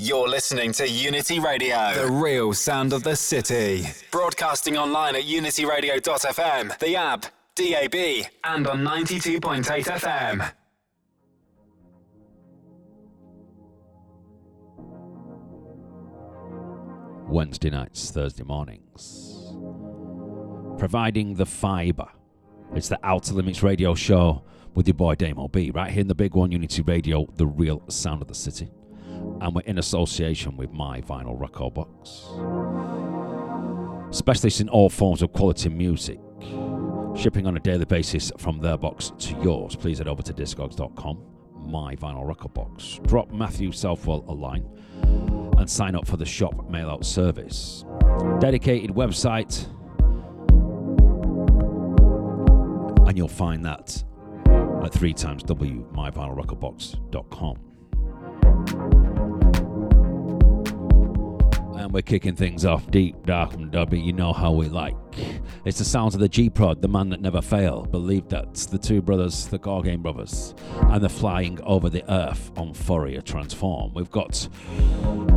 You're listening to Unity Radio, the real sound of the city. Broadcasting online at unityradio.fm, the app, DAB, and on 92.8 FM. Wednesday nights, Thursday mornings. Providing the fibre. It's the Outta Limits radio show with your boy Damo B, right here in the big one, Unity Radio, the real sound of the city. And we're in association with My Vinyl Record Box. Specialists in all forms of quality music. Shipping on a daily basis from their box to yours. Please head over to discogs.com, My Vinyl Record Box. Drop Matthew Southwell a line and sign up for the shop mail out service. Dedicated website, and you'll find that at 3 times W And we're kicking things off deep, dark, and dubby. You know how we like. It's the sounds of the G Prod, the man that never failed. Believe that. The two brothers, the Gorgame brothers, and the flying over the earth on Fourier Transform. We've got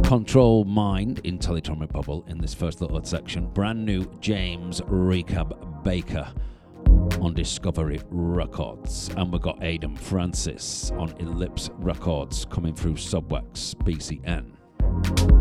Control Mind Intellitronic Bubble in this first little section. Brand new James ReKaB Baker on Discovery Records. And we've got Aiden Francis on Ellipse Records coming through Subwax BCN.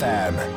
FM.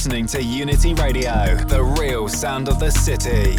Listening to Unity Radio, the real sound of the city.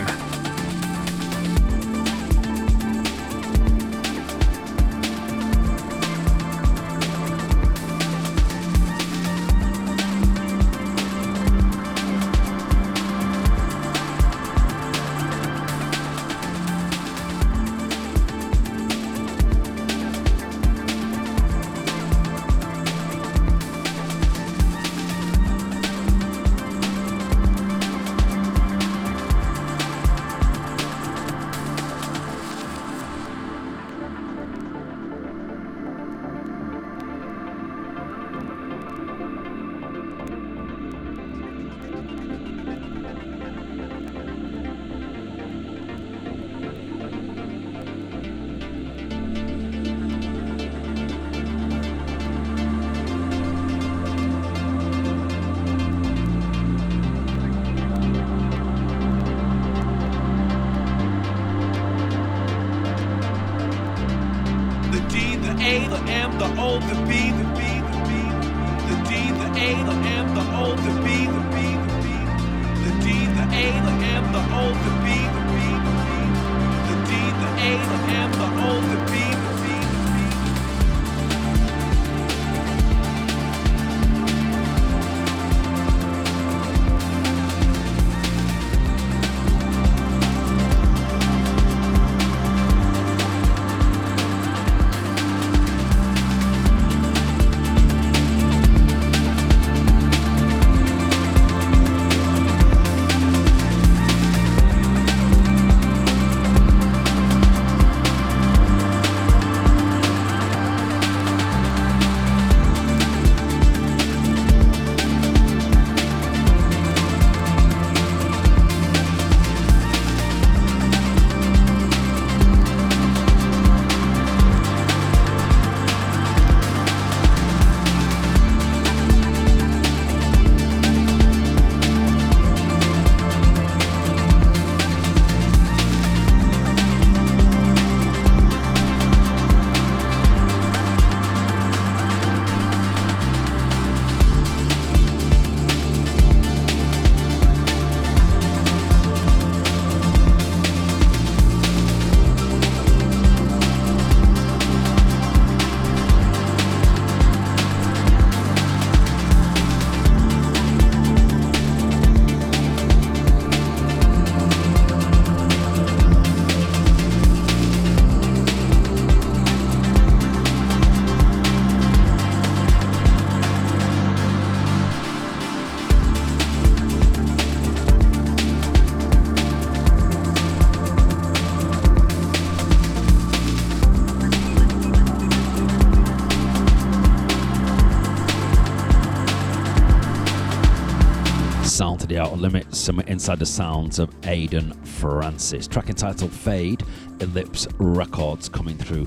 Some inside the sounds of Aiden Francis. Track entitled Fade, Ellipse Records coming through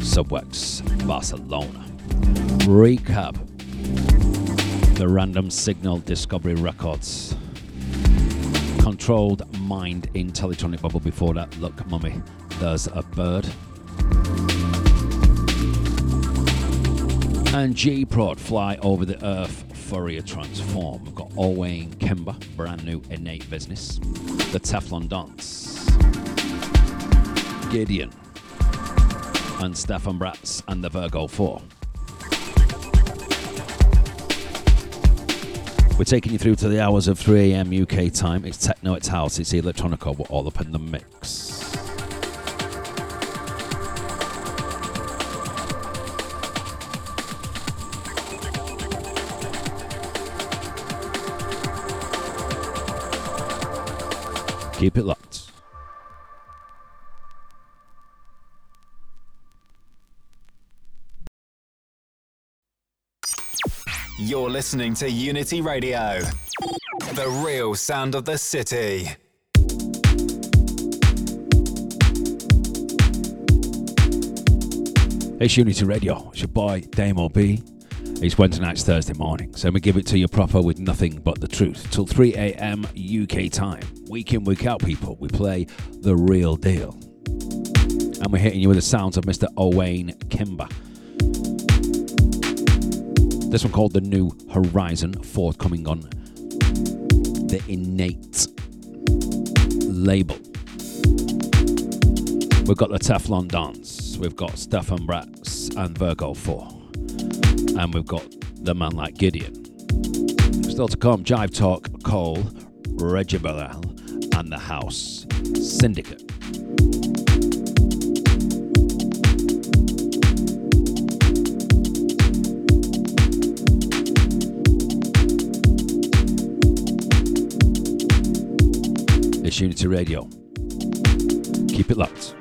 Subwax Barcelona. ReKaB the Random Signal Discovery Records. Controlled Mind Intellitronic Bubble before that. Look, mummy, there's a bird. And G Prod Fly Over the Earth Fourier Transform. We've got Owain Kimber, brand new Innate Business. The Teflon Dons. Gideon. And Stefan Braatz and the Virgo 4. We're taking you through to the hours of 3 a.m. UK time. It's techno, it's house, it's electronica. We're all up in the mix. Keep it locked. You're listening to Unity Radio, the real sound of the city. It's Unity Radio. It's your boy, Damo B. It's Wednesday nights, Thursday morning. So we give it to you proper with nothing but the truth. Till 3 a.m. UK time. Week in, week out, people. We play the real deal. And we're hitting you with the sounds of Mr. Owain Kimber. This one called The New Horizon, forthcoming on the Innate label. We've got the Teflon Dons, we've got Stefan Braatz and Virgo 4 and we've got the man like Gideon. Still to come, Jive Talk, Cole, Rheji Burrell, and the House Syndicate. It's Unity Radio. Keep it locked.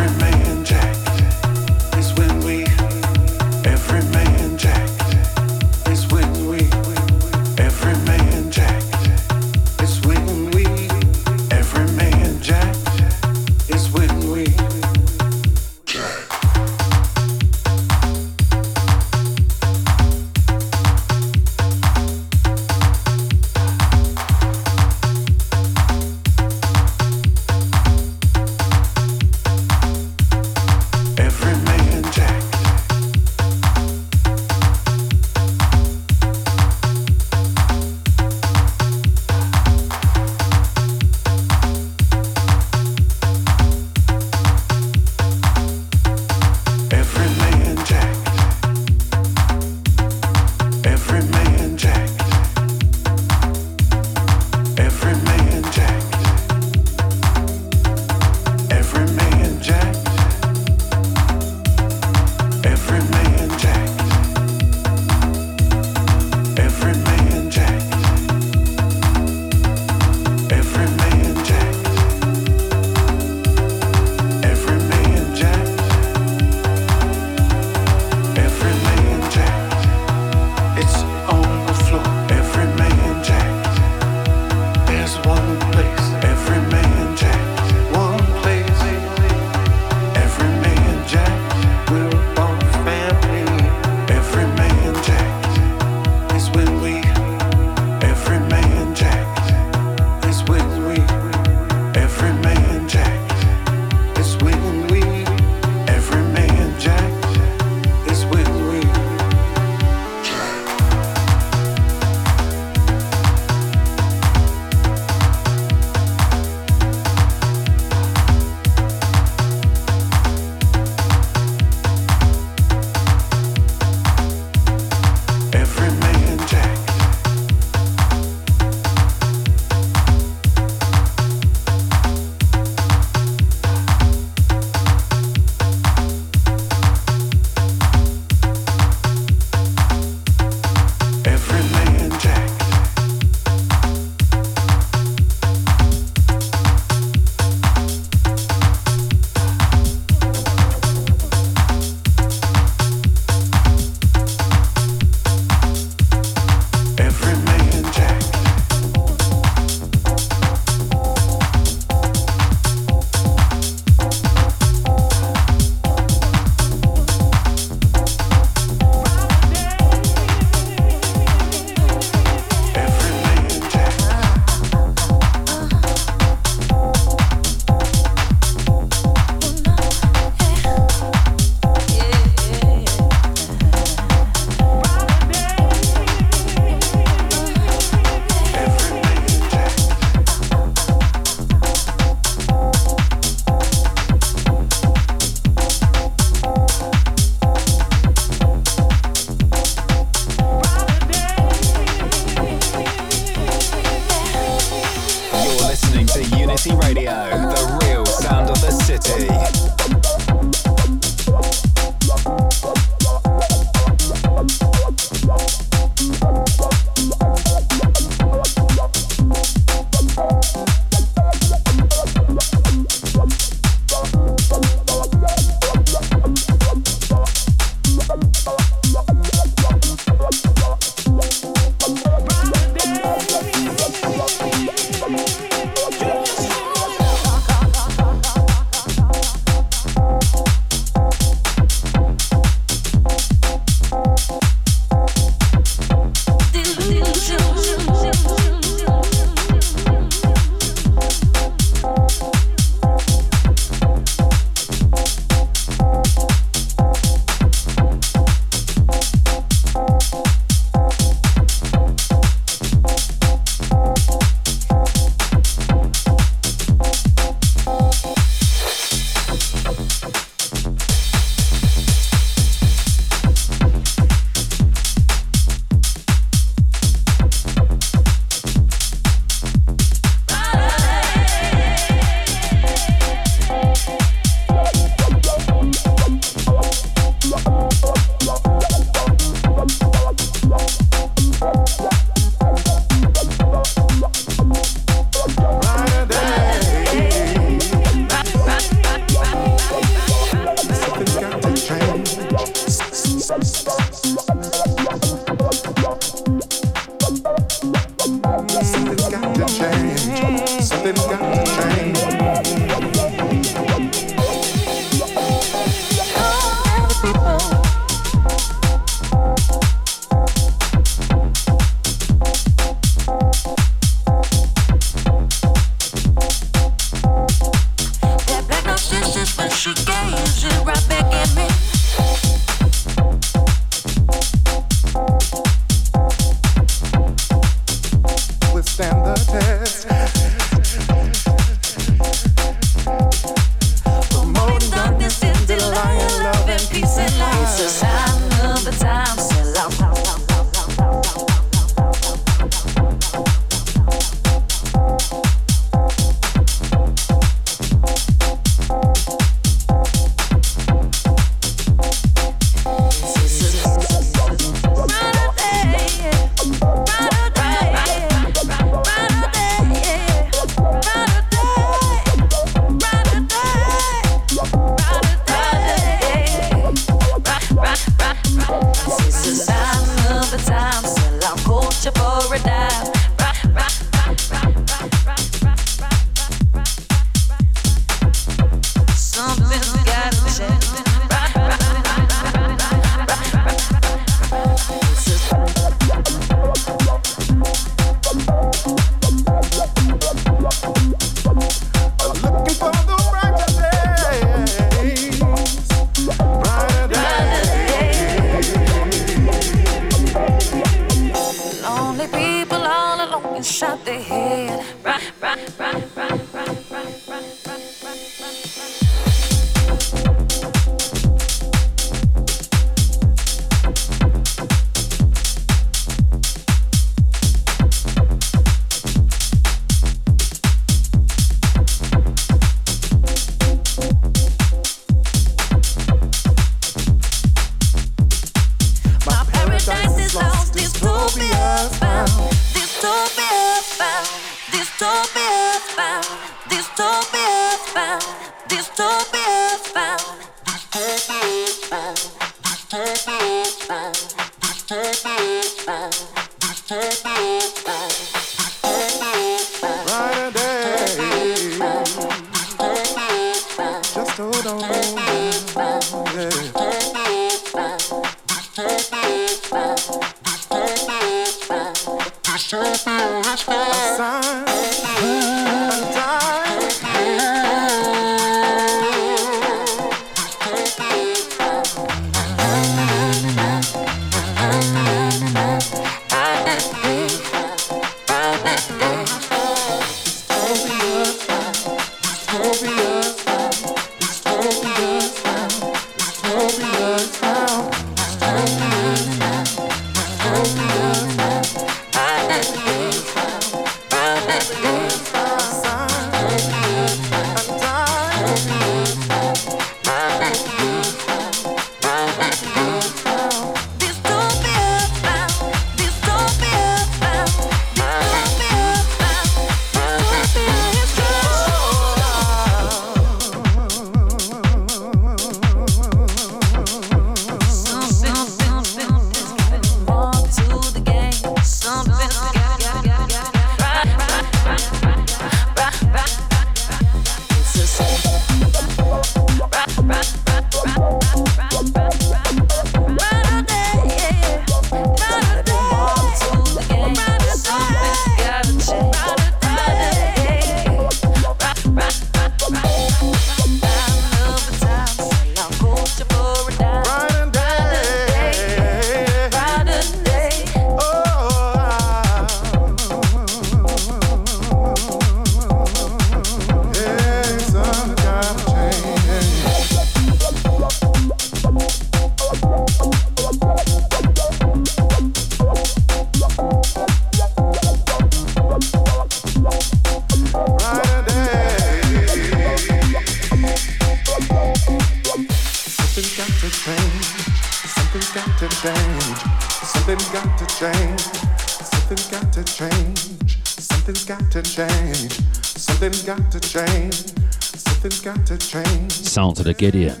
Sounds of the Gideon.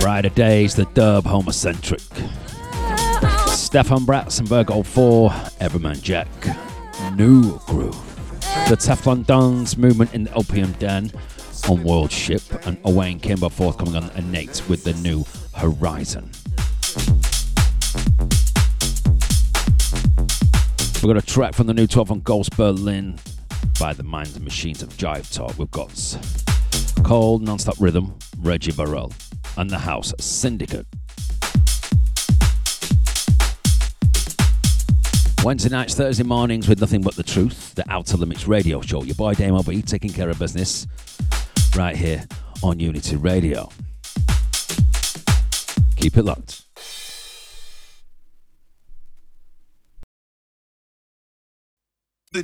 Brighter days, the dub homocentric. Stefan Braatz and Virgo Four, Everman Jack, Nu Groove. The Teflon Dons movement in the Opium Den on Worldship, and Owain Kimber forthcoming on Innate with the new Horizon. We've got a track from the new 12 on Ghost Berlin by the Minds and Machines of Jive Talk. We've got Cole Non-Stop Rhythm, Rheji Burrell, and the House Syndicate. Wednesday nights, Thursday mornings with nothing but the truth, the Outta Limits radio show. Your boy Damo B taking care of business right here on Unity Radio. Keep it locked.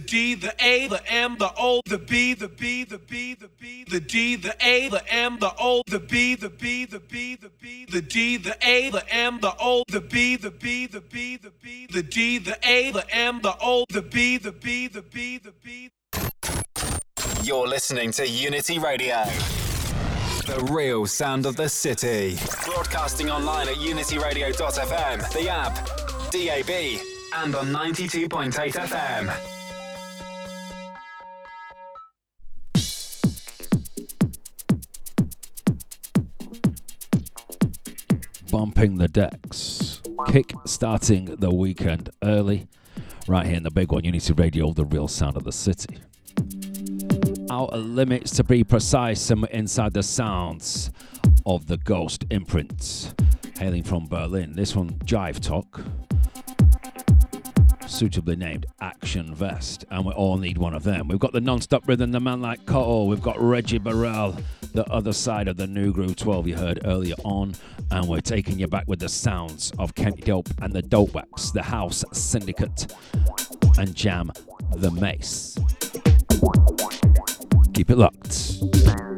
D, the A, the M, the O, the B, the B, the B, the B, the D, the A, the M, the O, the B, the B, the B, the B, the D, the A, the M, the O, the B, the B, the B, the B, the D, the A, the M, the O, the B, the B, the B, the B. You're listening to Unity Radio. The real sound of the city. Broadcasting online at unityradio.fm, the app, DAB, and on 92.8 FM. Bumping the decks, kick starting the weekend early, right here in the big one, Unity Radio, the real sound of the city. Outta Limits to be precise, and inside the sounds of the Ghost imprint, hailing from Berlin. This one, Jive Talk, suitably named Action Vest, and we all need one of them. We've got the non-stop rhythm, the man like Cotto, we've got Rheji Burrell, the other side of the Nu Groove 12 you heard earlier on, and we're taking you back with the sounds of Kenny Dope and the Dope Wax, the House Syndicate, and Jam the Mase. Keep it locked.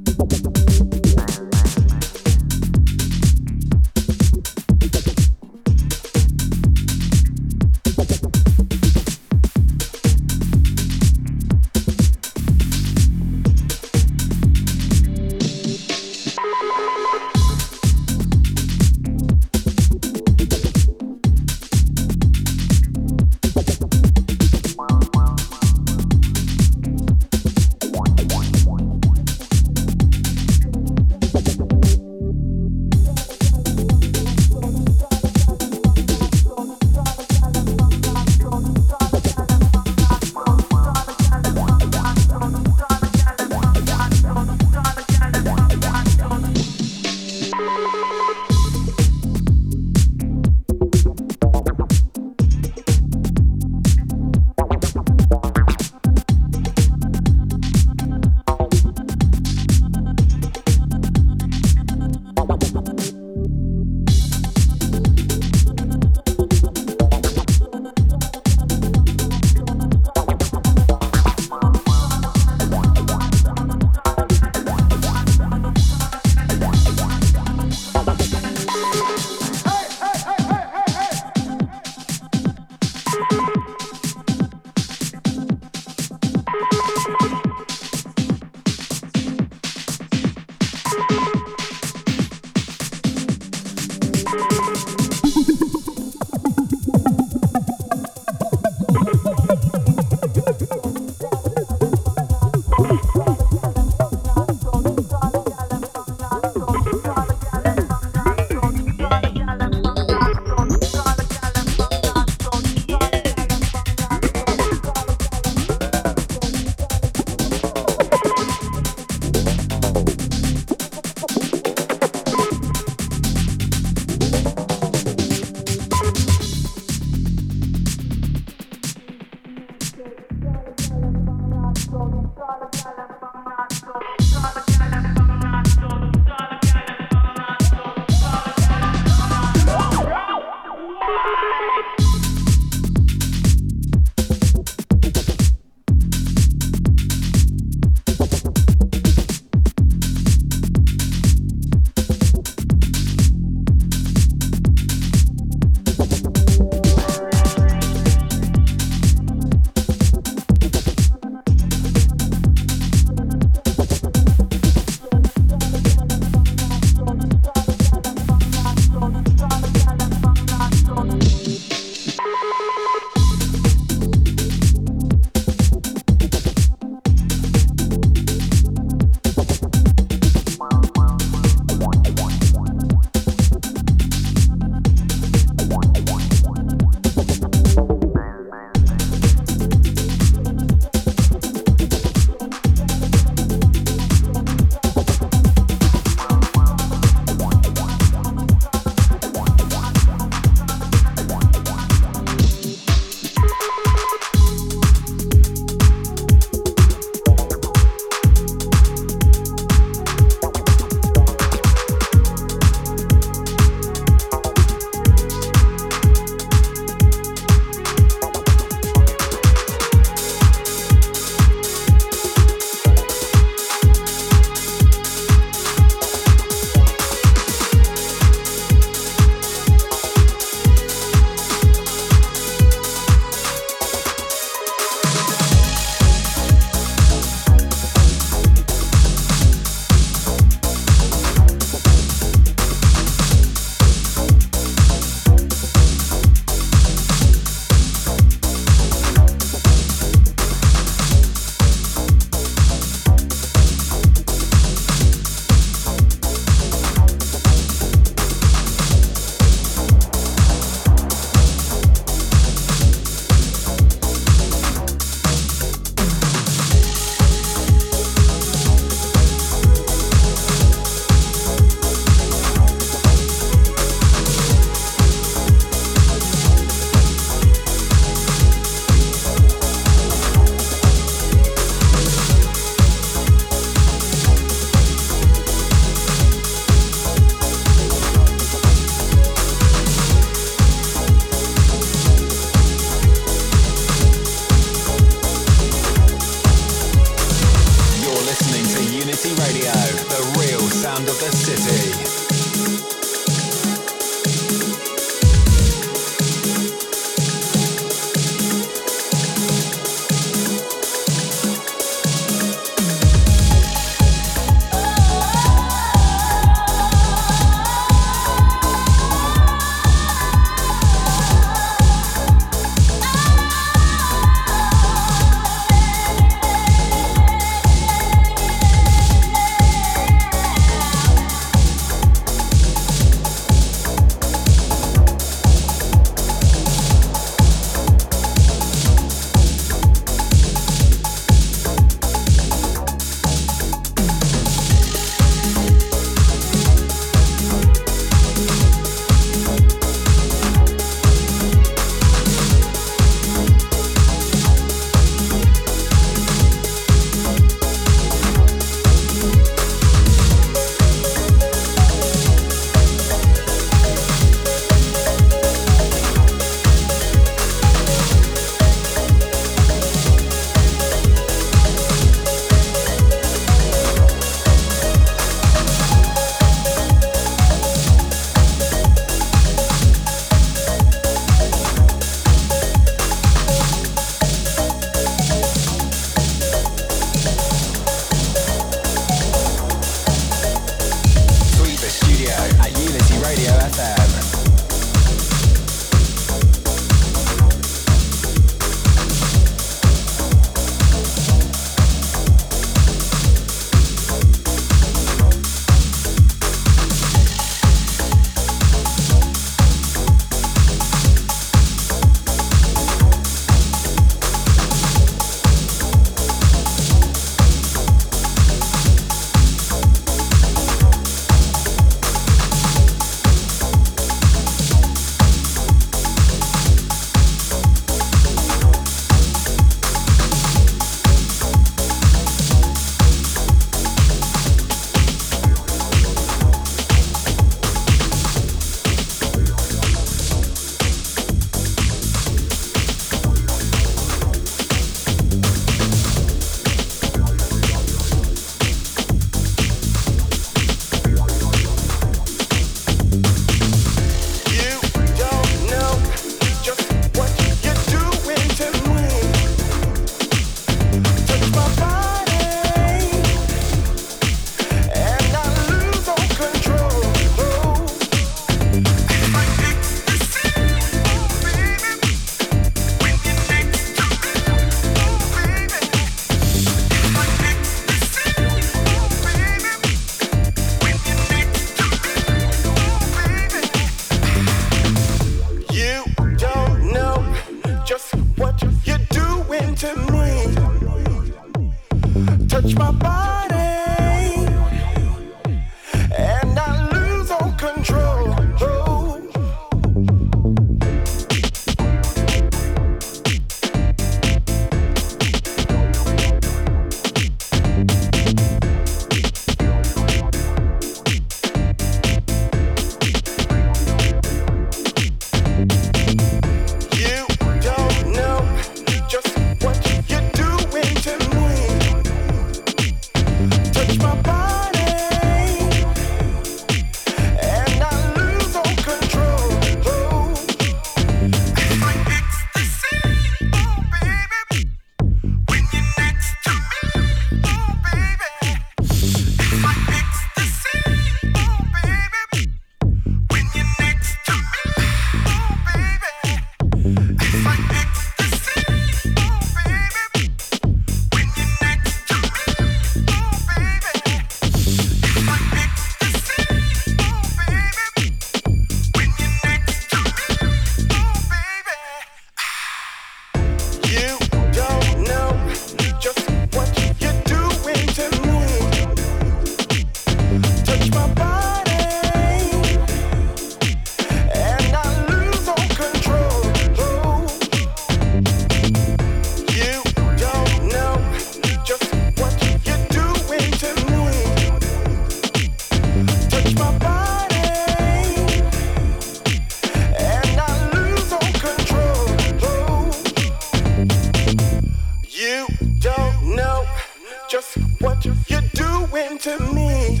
to me.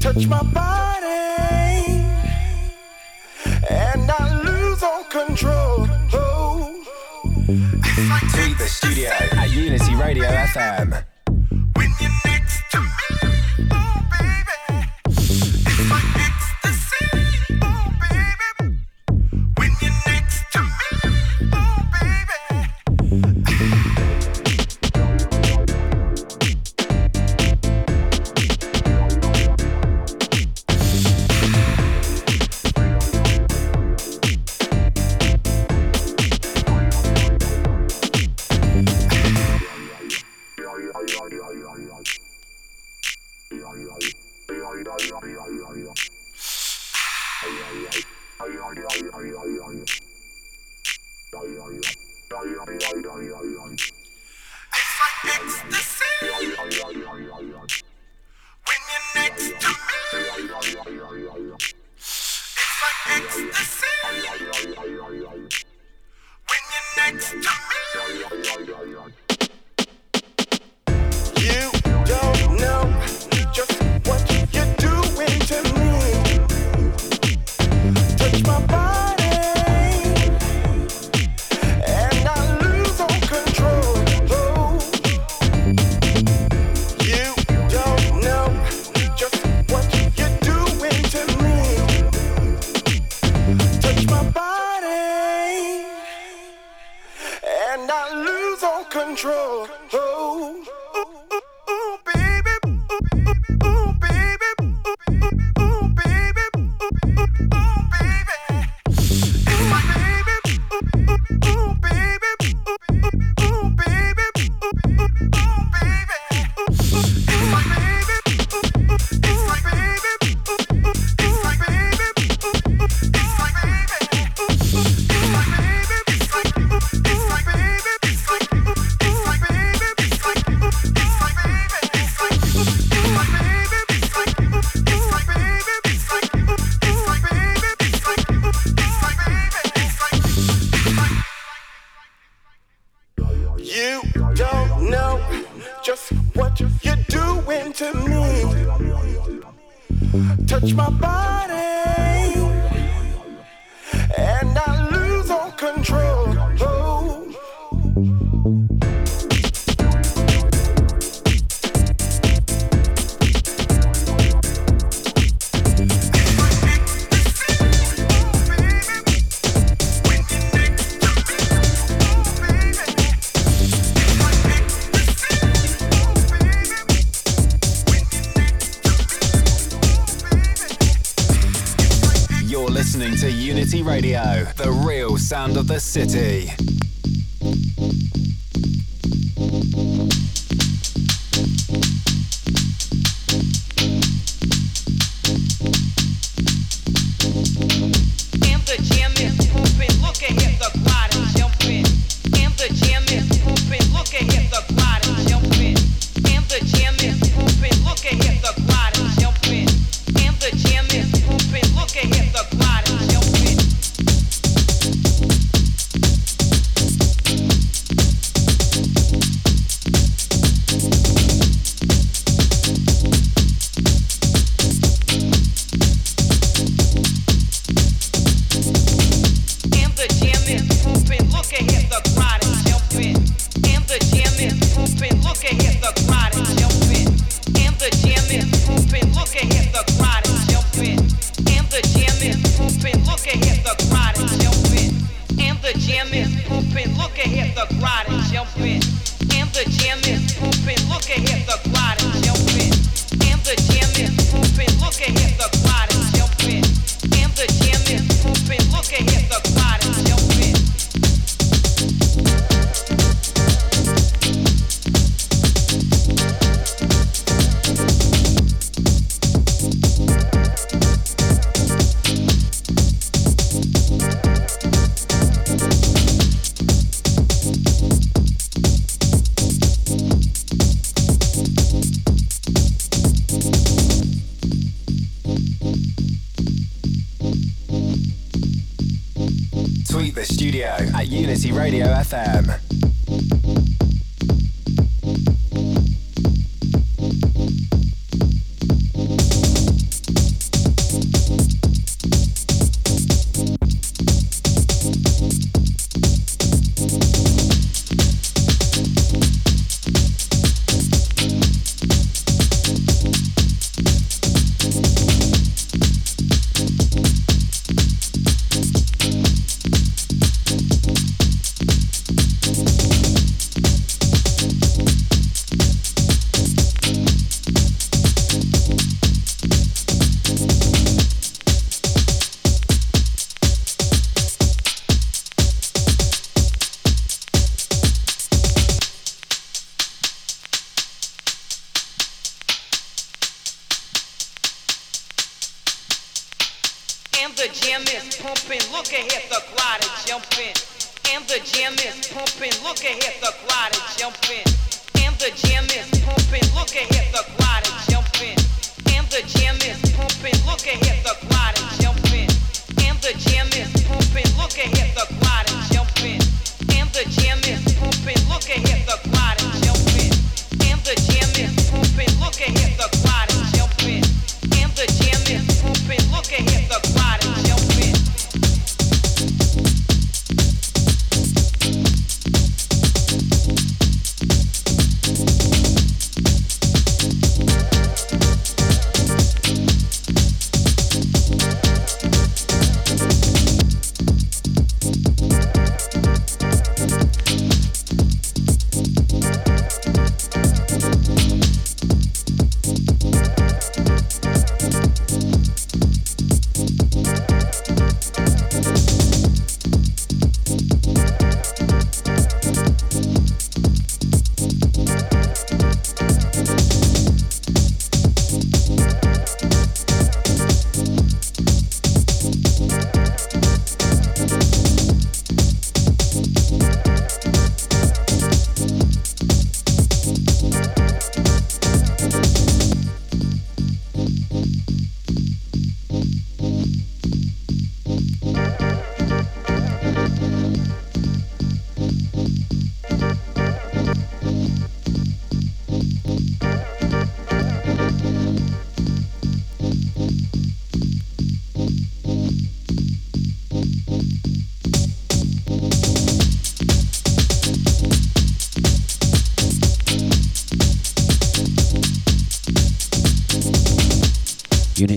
Touch my body, and I lose all control. Oh. The studio at Unity Radio FM.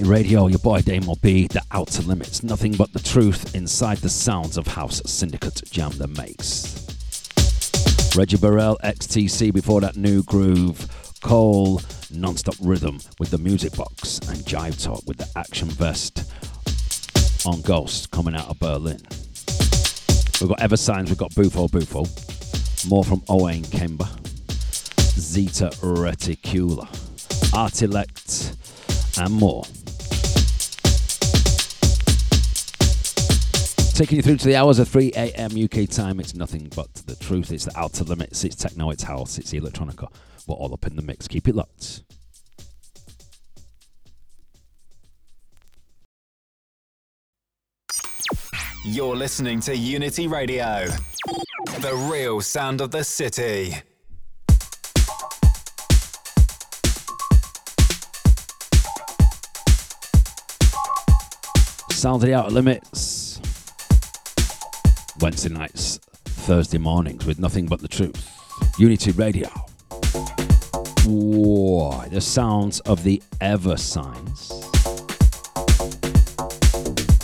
Radio, your boy Damo B, The Outta Limits. Nothing but the truth inside the sounds of House Syndicate Jam the Mase. Rheji Burrell, XTC, before that Nu Groove. Cole, non-stop rhythm with the music box. And Jive Talk with the action vest on Ghost coming out of Berlin. We've got Eversines, we've got Bufo Bufo. More from Owain Kimber. Zeta Reticula. Artileqt and more. Taking you through to the hours of 3 a.m. UK time. It's nothing but the truth. It's the Outta Limits. It's techno. It's house. It's electronica. We're all up in the mix. Keep it locked. You're listening to Unity Radio, the real sound of the city. Sound of the Outta Limits. Wednesday nights, Thursday mornings with nothing but the truth. Unity Radio. The sounds of the Eversines.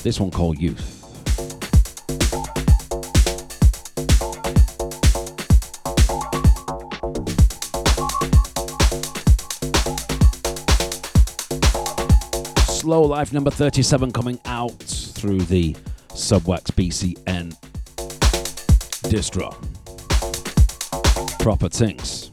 This one called Youth. Slow Life number 37 coming out through the Subwax BCN distro. Proper things.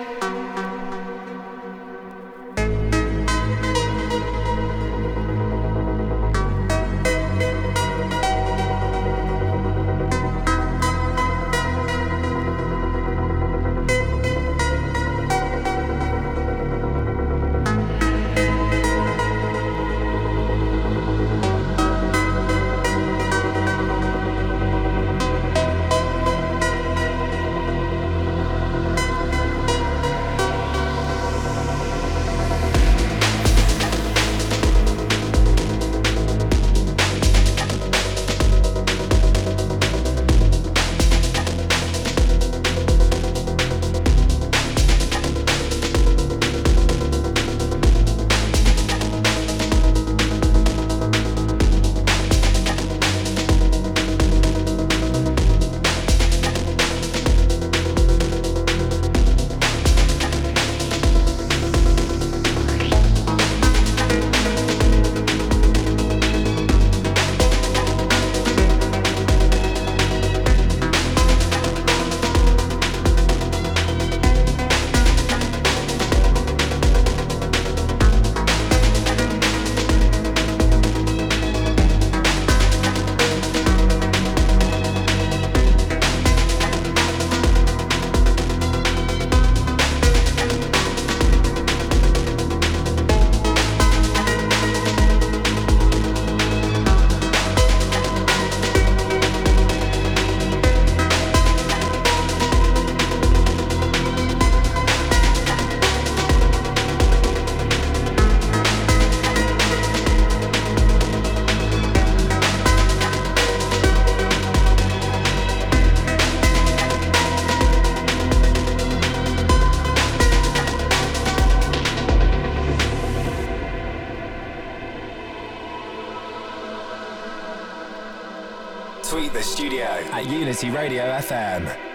Radio FM.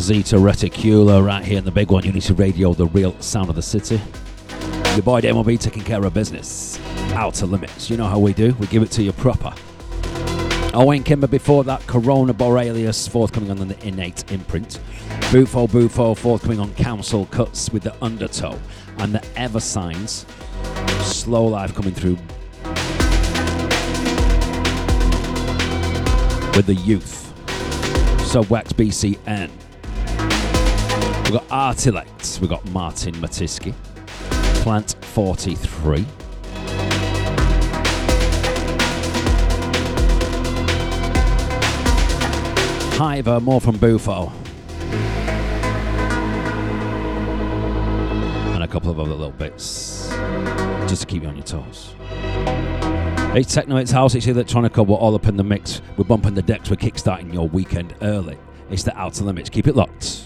Zeta Reticula right here in the big one, Unity Radio, the real sound of the city. Your boy Damo B taking care of business. Outta Limits. You know how we do, we give it to you proper. Oh, Owain Kimber before that, Corona Borealis forthcoming on the Innate imprint. Bufo Bufo forthcoming on Kouncil Cuts with the Undertow. And the Eversines. Slow Life coming through with the youth. Subwax BCN. We've got Artileqt, we've got Martin Matiske, Plant 43. Hiver, more from Bufo. And a couple of other little bits just to keep you on your toes. It's techno, it's house, it's electronica, we're all up in the mix. We're bumping the decks, we're kickstarting your weekend early. It's the Outta Limits. Keep it locked.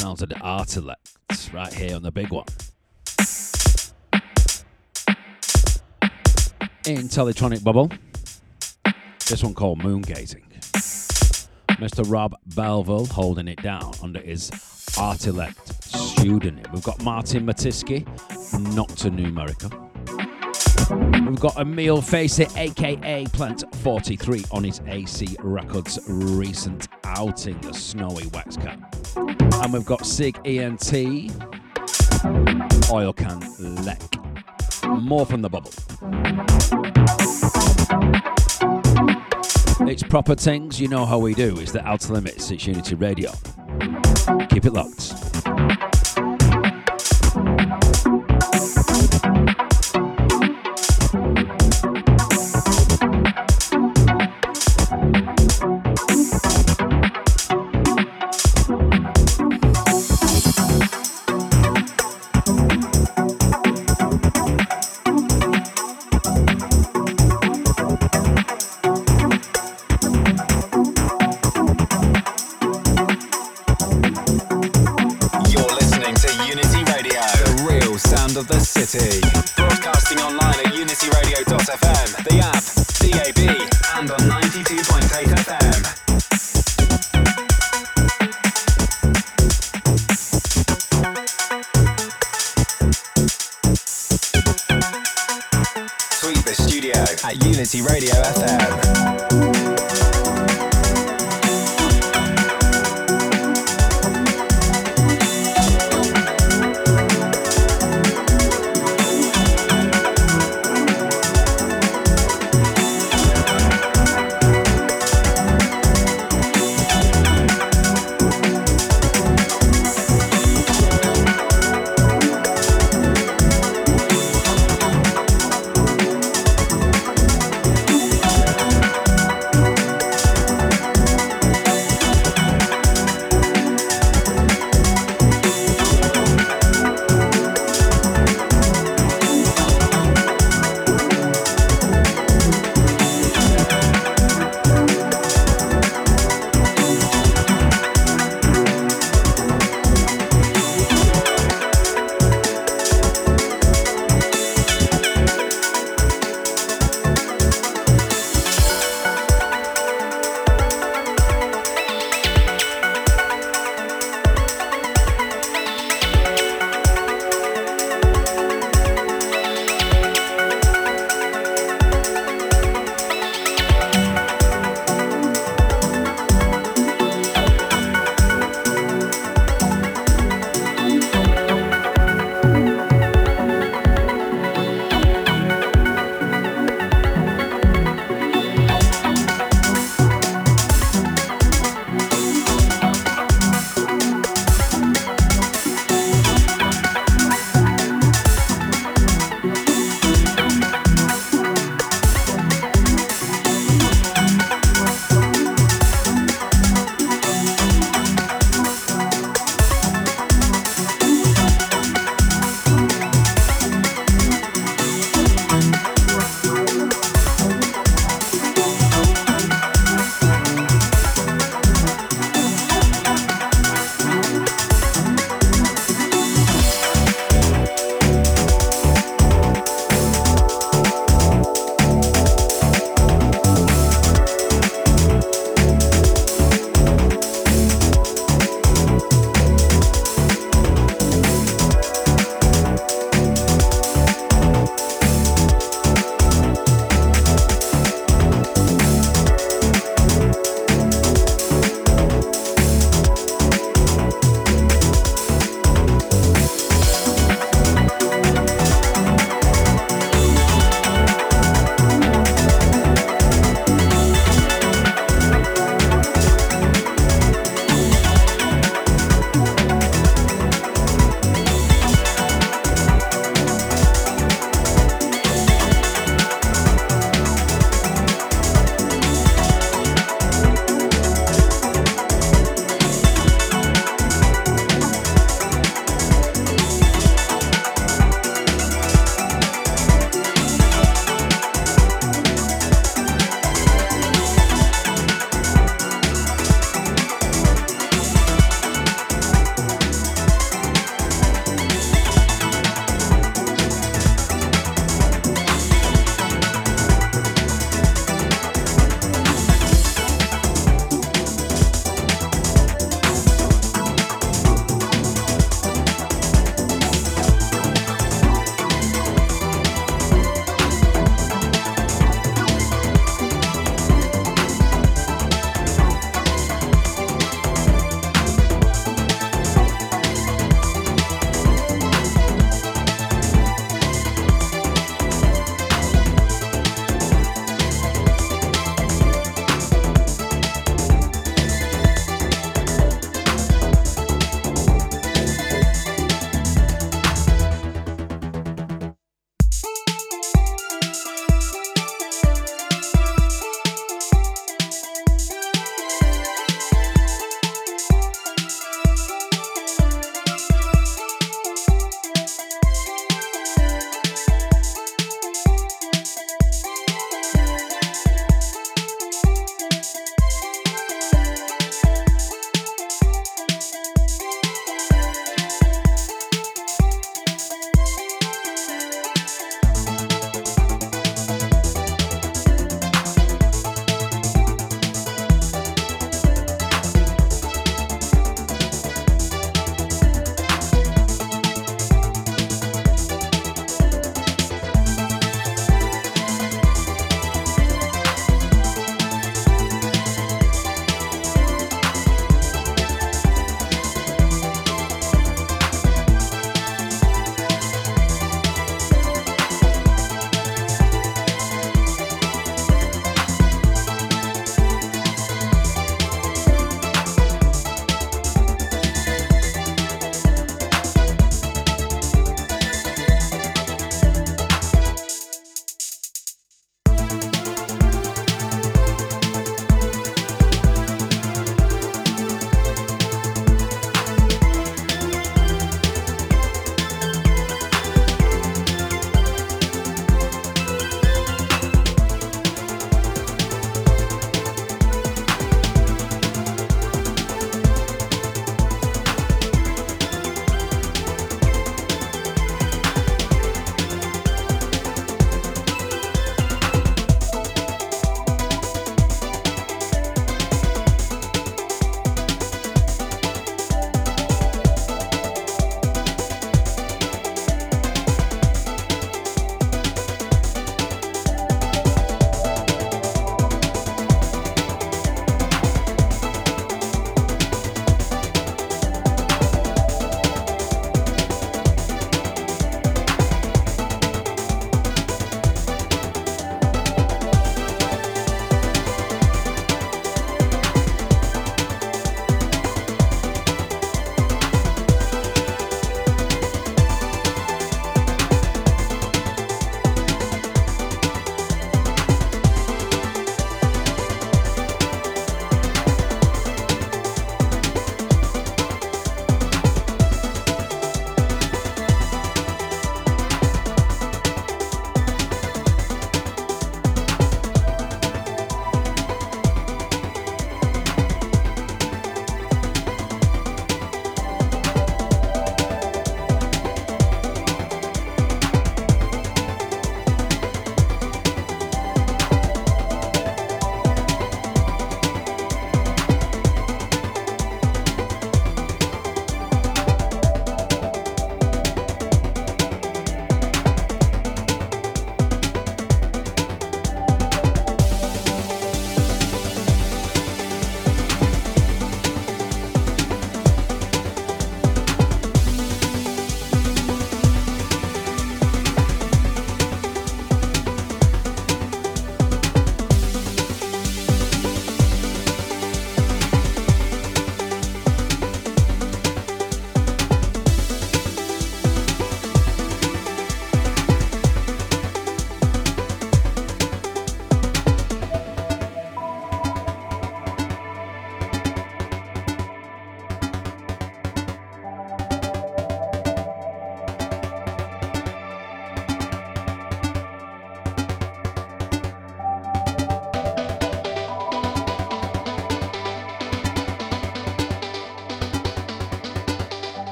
Sounds of the right here on the big one. Intellitronic Bubble, this one called Moon Gazing. Mr. Rob Belville holding it down under his Artileqt pseudonym. We've got Martin Matiske, Nocta Numerica. We've got Emile Facey, aka Plant 43, on his AC Records recent outing, the Snowy Wax Cap. And we've got Sig ENT, Oil Can Lek. More from the bubble. It's proper things, you know how we do. It's the Outta Limits, it's Unity Radio. Keep it locked.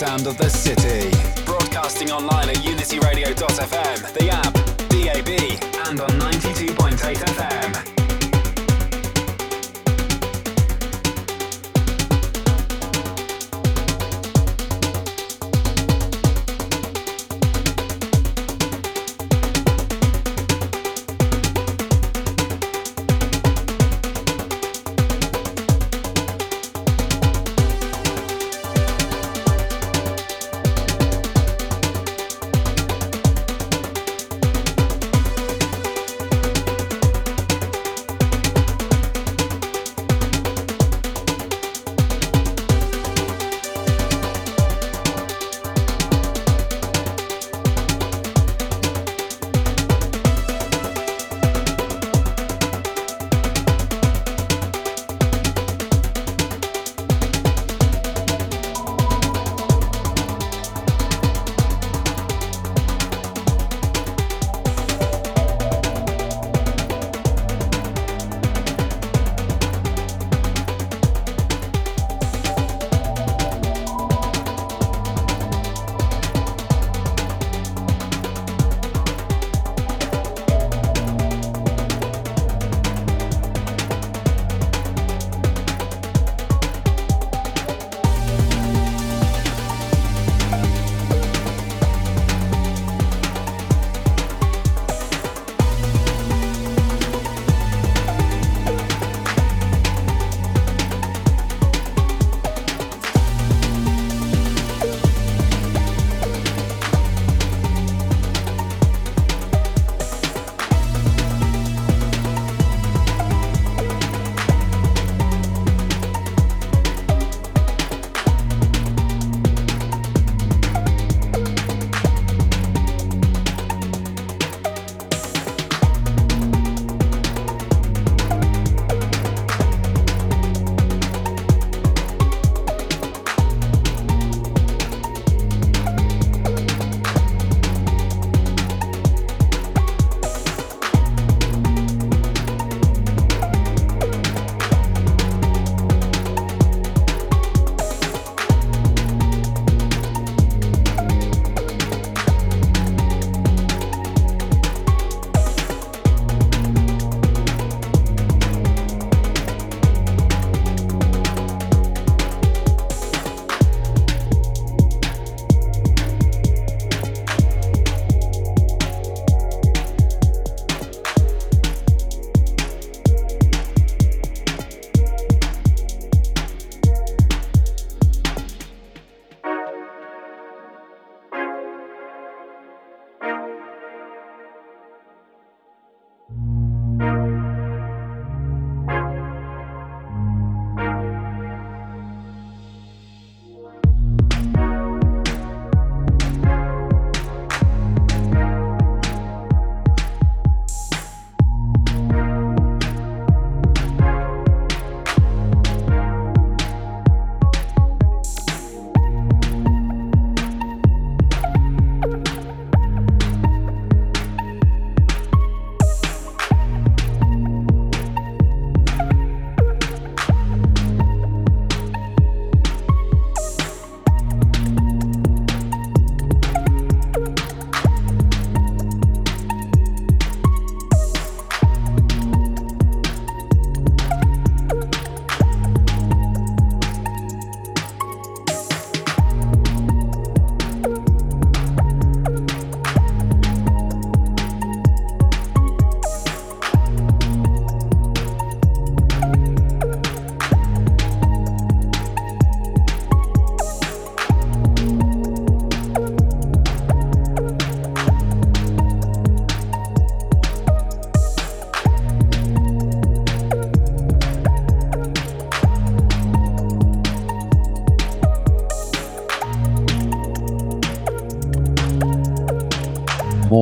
Sound of the city. Broadcasting online at unityradio.fm, the app, DAB, and on 92.8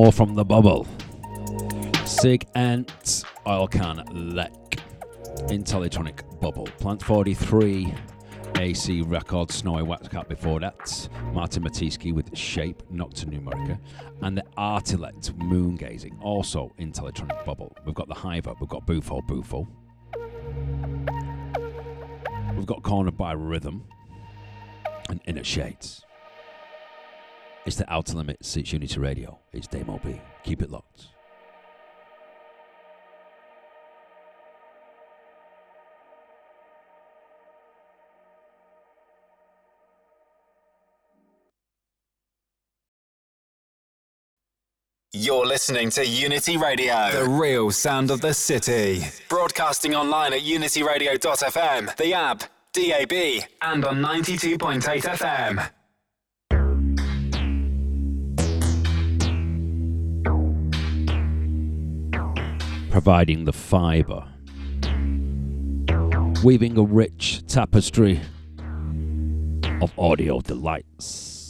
from the bubble. Sig Oil Can Lek Intellitronic Bubble. Plant 43 AC record Snowy Cat before that. Martin Matiske with Shape Nocta Numerica. And the Artileqt Moon Gazing, also Intellitronic Bubble. We've got the Hiver, we've got Bufo Bufo. We've got Governed by Rhythm. and Inner Shades. It's the Outta Limits, it's Unity Radio, it's Damo B. Keep it locked. You're listening to Unity Radio, the real sound of the city. Broadcasting online at unityradio.fm, the app, DAB, and on 92.8 FM. Providing the fibre, weaving a rich tapestry of audio delights.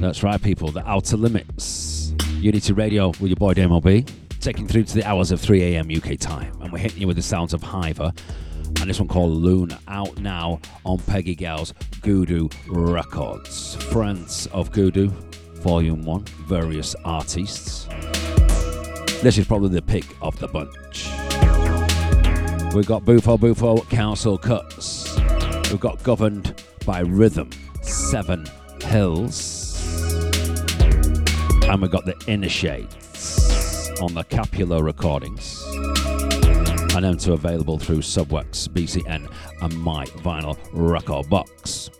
That's right, people. The Outta Limits. Unity Radio with your boy Damo B. Taking through to the hours of 3 a.m. UK time. And we're hitting you with the sounds of Hiver. And this one called Lunar, out now on Peggy Gou's Gudu Records. Friends of Gudu, Volume 1, various artists. This is probably the pick of the bunch. We've got Bufo Bufo Kouncil Cuts. We've got Governed by Rhythm, Seven Hills. And we've got the Inner Shades on the Cupula recordings. And them two available through Subwax, BCN, and My Vinyl Record Box.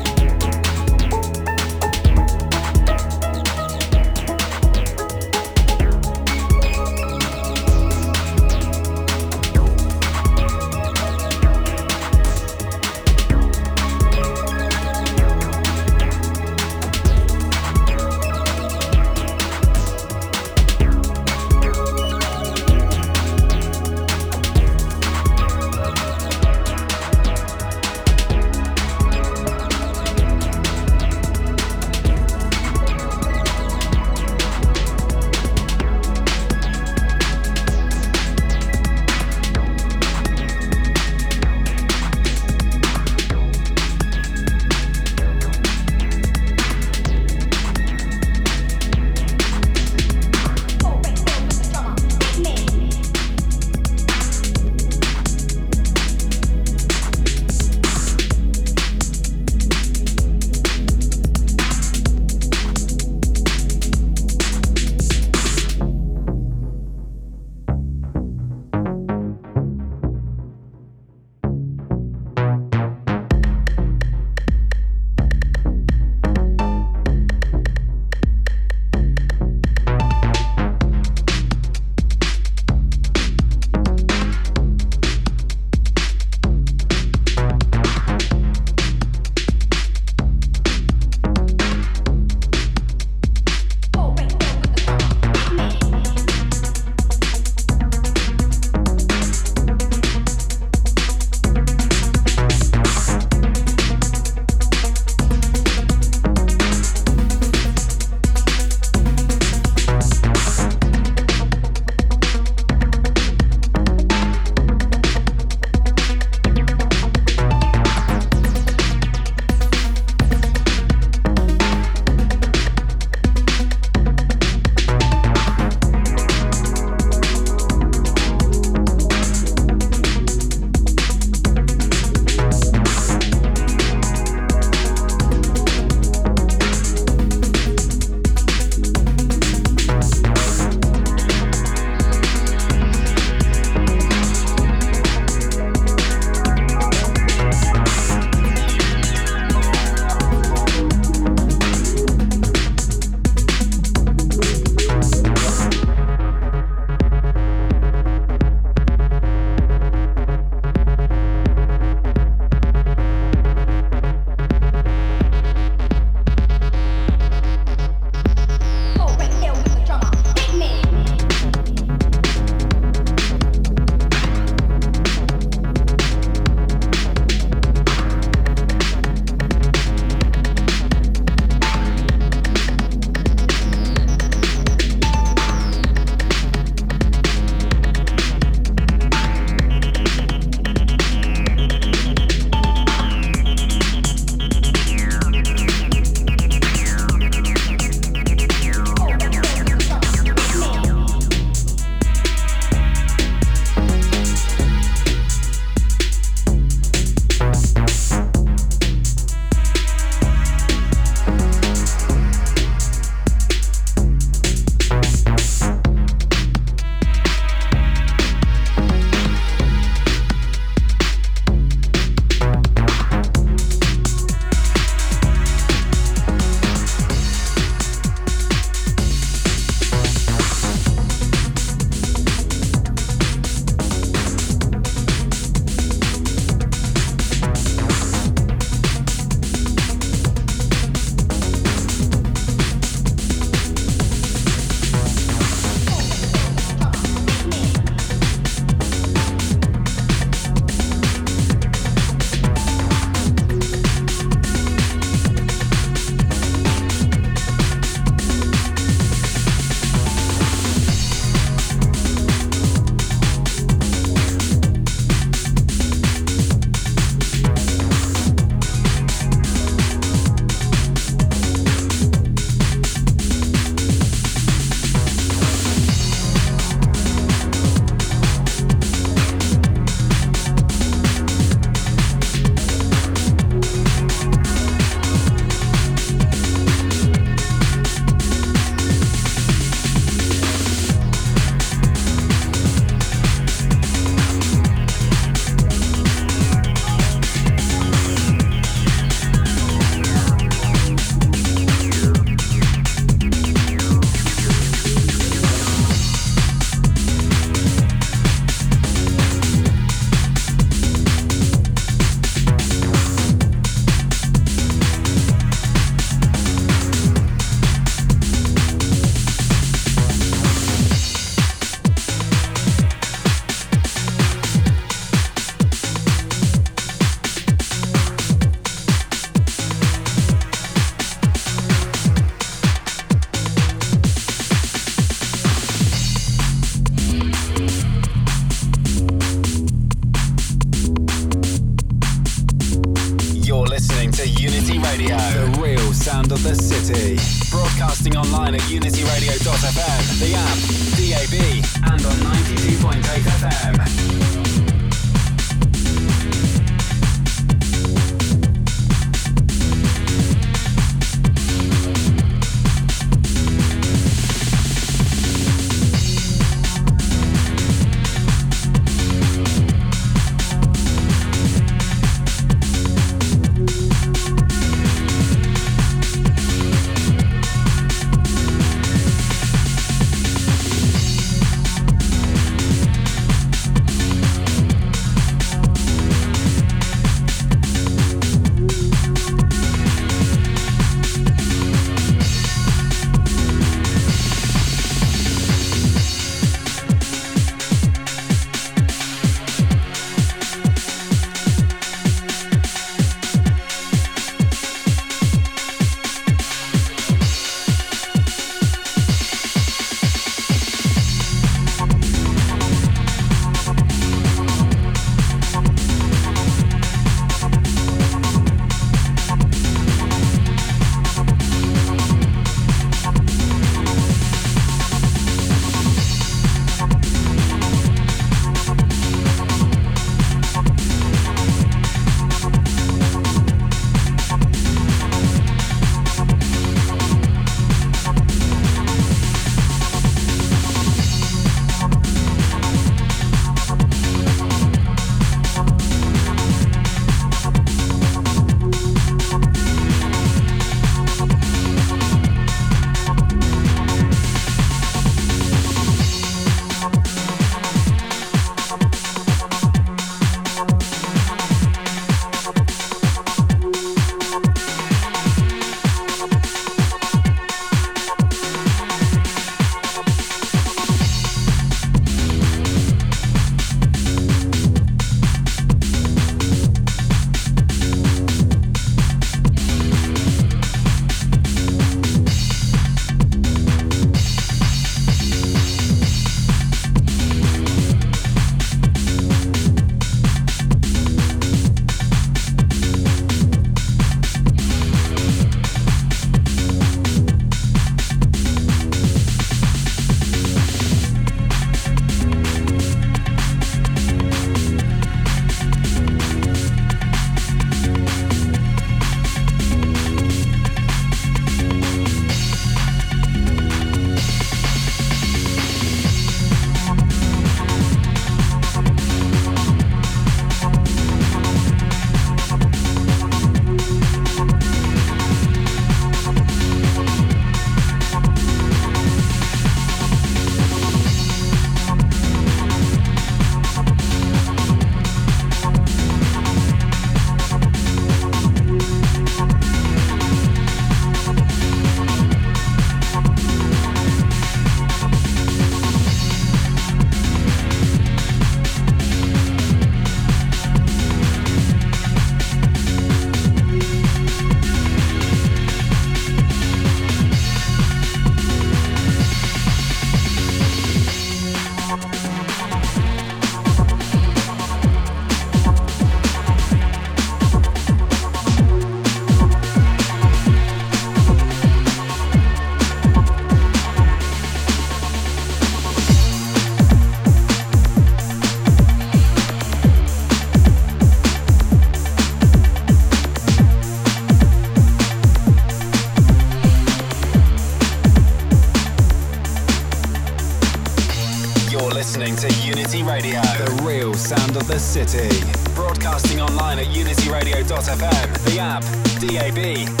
City. Broadcasting online at unityradio.fm, the app, DAB,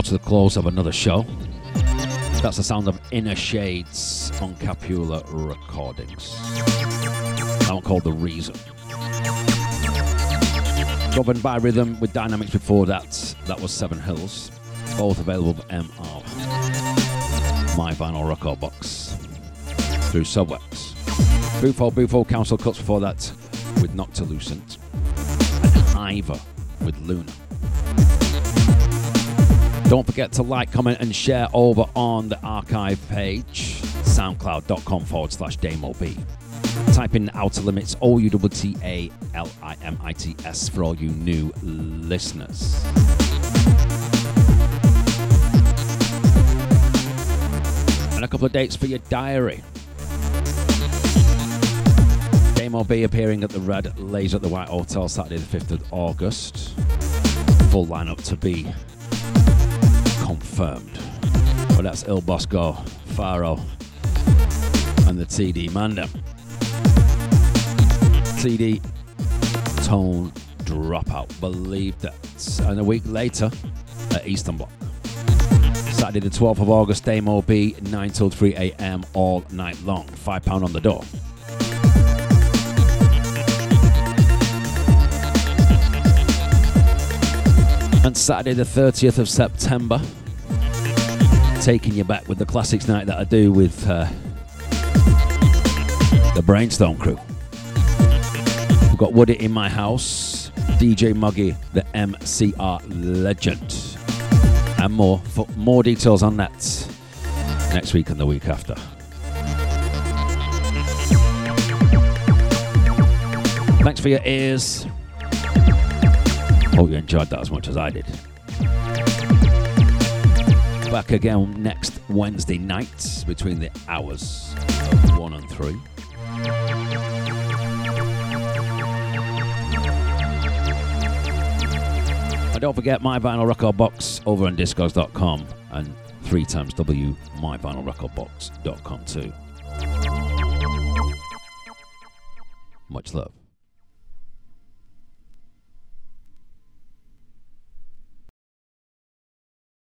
draw to the close of another show, that's the sound of Inner Shades on Cupula Recordings. Now called The Reason. Governed by Rhythm with Dynamics before that, that was Seven Hills. Both available for MR. My vinyl record box through Subwax. Bufo, Bufo Kouncil Cuts before that with Noctilucent. And Ivor with Lunar. Don't forget to like, comment, and share over on the archive page, soundcloud.com forward slash DamoB. Type in Outta Limits, O U T T A L I M I T S for all you new listeners. And a couple of dates for your diary. Damo B appearing at the Red Laser at the White Hotel Saturday, the 5th of August. Full lineup to be confirmed. Well, that's Il Bosco, Faro, and the TD Manda. TD Tone Dropout. Believe that. And a week later at Eastern Block. Saturday the 12th of August, Damo B, 9 till 3 a.m. all night long. £5 on the door. And Saturday the 30th of September, taking you back with the classics night that I do with uh, the Brainstorm crew. We've got Woody in my house, DJ Muggy, the MCR legend, and more. For more details on that next week and the week after. Thanks for your ears. Hope you enjoyed that as much as I did. Back again next Wednesday night between the hours of 1 and 3. And don't forget my vinyl record box over on discogs.com and three times W myvinylrecordbox.com too. Much love.